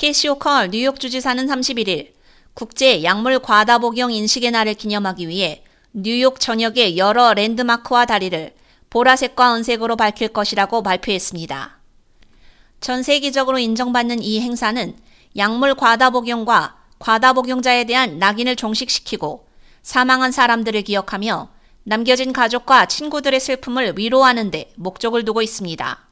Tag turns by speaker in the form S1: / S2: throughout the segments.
S1: 캐시 호컬 뉴욕 주지사는 31일 국제 약물 과다 복용 인식의 날을 기념하기 위해 뉴욕 전역의 여러 랜드마크와 다리를 보라색과 은색으로 밝힐 것이라고 발표했습니다. 전 세계적으로 인정받는 이 행사는 약물 과다 복용과 과다 복용자에 대한 낙인을 종식시키고 사망한 사람들을 기억하며 남겨진 가족과 친구들의 슬픔을 위로하는 데 목적을 두고 있습니다.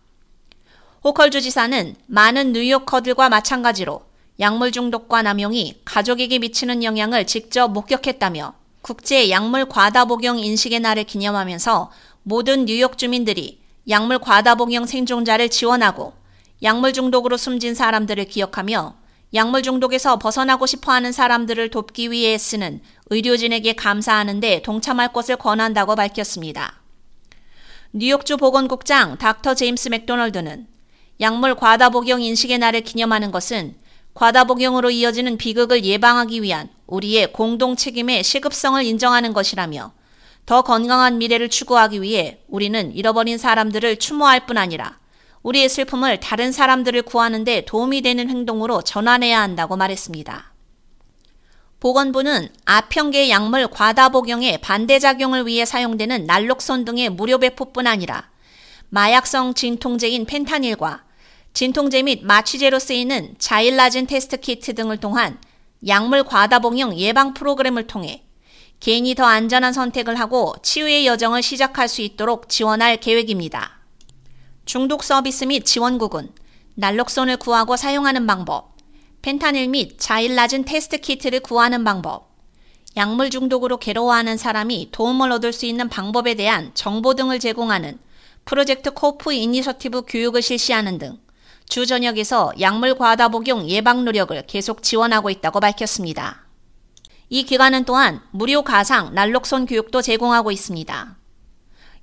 S1: 호컬 주지사는 많은 뉴요커들과 마찬가지로 약물 중독과 남용이 가족에게 미치는 영향을 직접 목격했다며 국제 약물 과다 복용 인식의 날을 기념하면서 모든 뉴욕 주민들이 약물 과다 복용 생존자를 지원하고 약물 중독으로 숨진 사람들을 기억하며 약물 중독에서 벗어나고 싶어 하는 사람들을 돕기 위해 쓰는 의료진에게 감사하는데 동참할 것을 권한다고 밝혔습니다. 뉴욕주 보건국장 닥터 제임스 맥도널드는 약물 과다 복용 인식의 날을 기념하는 것은 과다 복용으로 이어지는 비극을 예방하기 위한 우리의 공동 책임의 시급성을 인정하는 것이라며 더 건강한 미래를 추구하기 위해 우리는 잃어버린 사람들을 추모할 뿐 아니라 우리의 슬픔을 다른 사람들을 구하는데 도움이 되는 행동으로 전환해야 한다고 말했습니다. 보건부는 아평계 약물 과다 복용의 반대작용을 위해 사용되는 날록선 등의 무료 배포뿐 아니라 마약성 진통제인 펜타닐과 진통제 및 마취제로 쓰이는 자일라진 테스트 키트 등을 통한 약물 과다 복용 예방 프로그램을 통해 개인이 더 안전한 선택을 하고 치유의 여정을 시작할 수 있도록 지원할 계획입니다. 중독 서비스 및 지원국은 날록손을 구하고 사용하는 방법, 펜타닐 및 자일라진 테스트 키트를 구하는 방법, 약물 중독으로 괴로워하는 사람이 도움을 얻을 수 있는 방법에 대한 정보 등을 제공하는 프로젝트 코프 이니셔티브 교육을 실시하는 등 주 전역에서 약물 과다 복용 예방 노력을 계속 지원하고 있다고 밝혔습니다. 이 기관은 또한 무료 가상 날록손 교육도 제공하고 있습니다.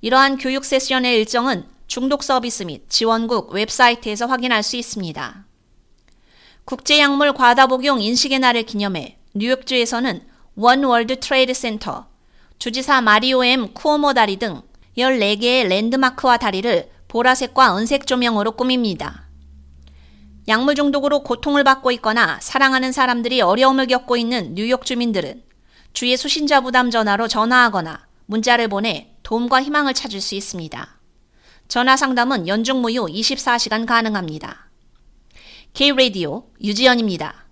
S1: 이러한 교육 세션의 일정은 중독 서비스 및 지원국 웹사이트에서 확인할 수 있습니다. 국제약물 과다 복용 인식의 날을 기념해 뉴욕주에서는 원 월드 트레이드 센터, 주지사 마리오 엠 쿠오모 다리 등 14개의 랜드마크와 다리를 보라색과 은색 조명으로 꾸밉니다. 약물 중독으로 고통을 받고 있거나 사랑하는 사람들이 어려움을 겪고 있는 뉴욕 주민들은 주의 수신자 부담 전화로 전화하거나 문자를 보내 도움과 희망을 찾을 수 있습니다. 전화 상담은 연중 무휴 24시간 가능합니다. K-Radio 유지연입니다.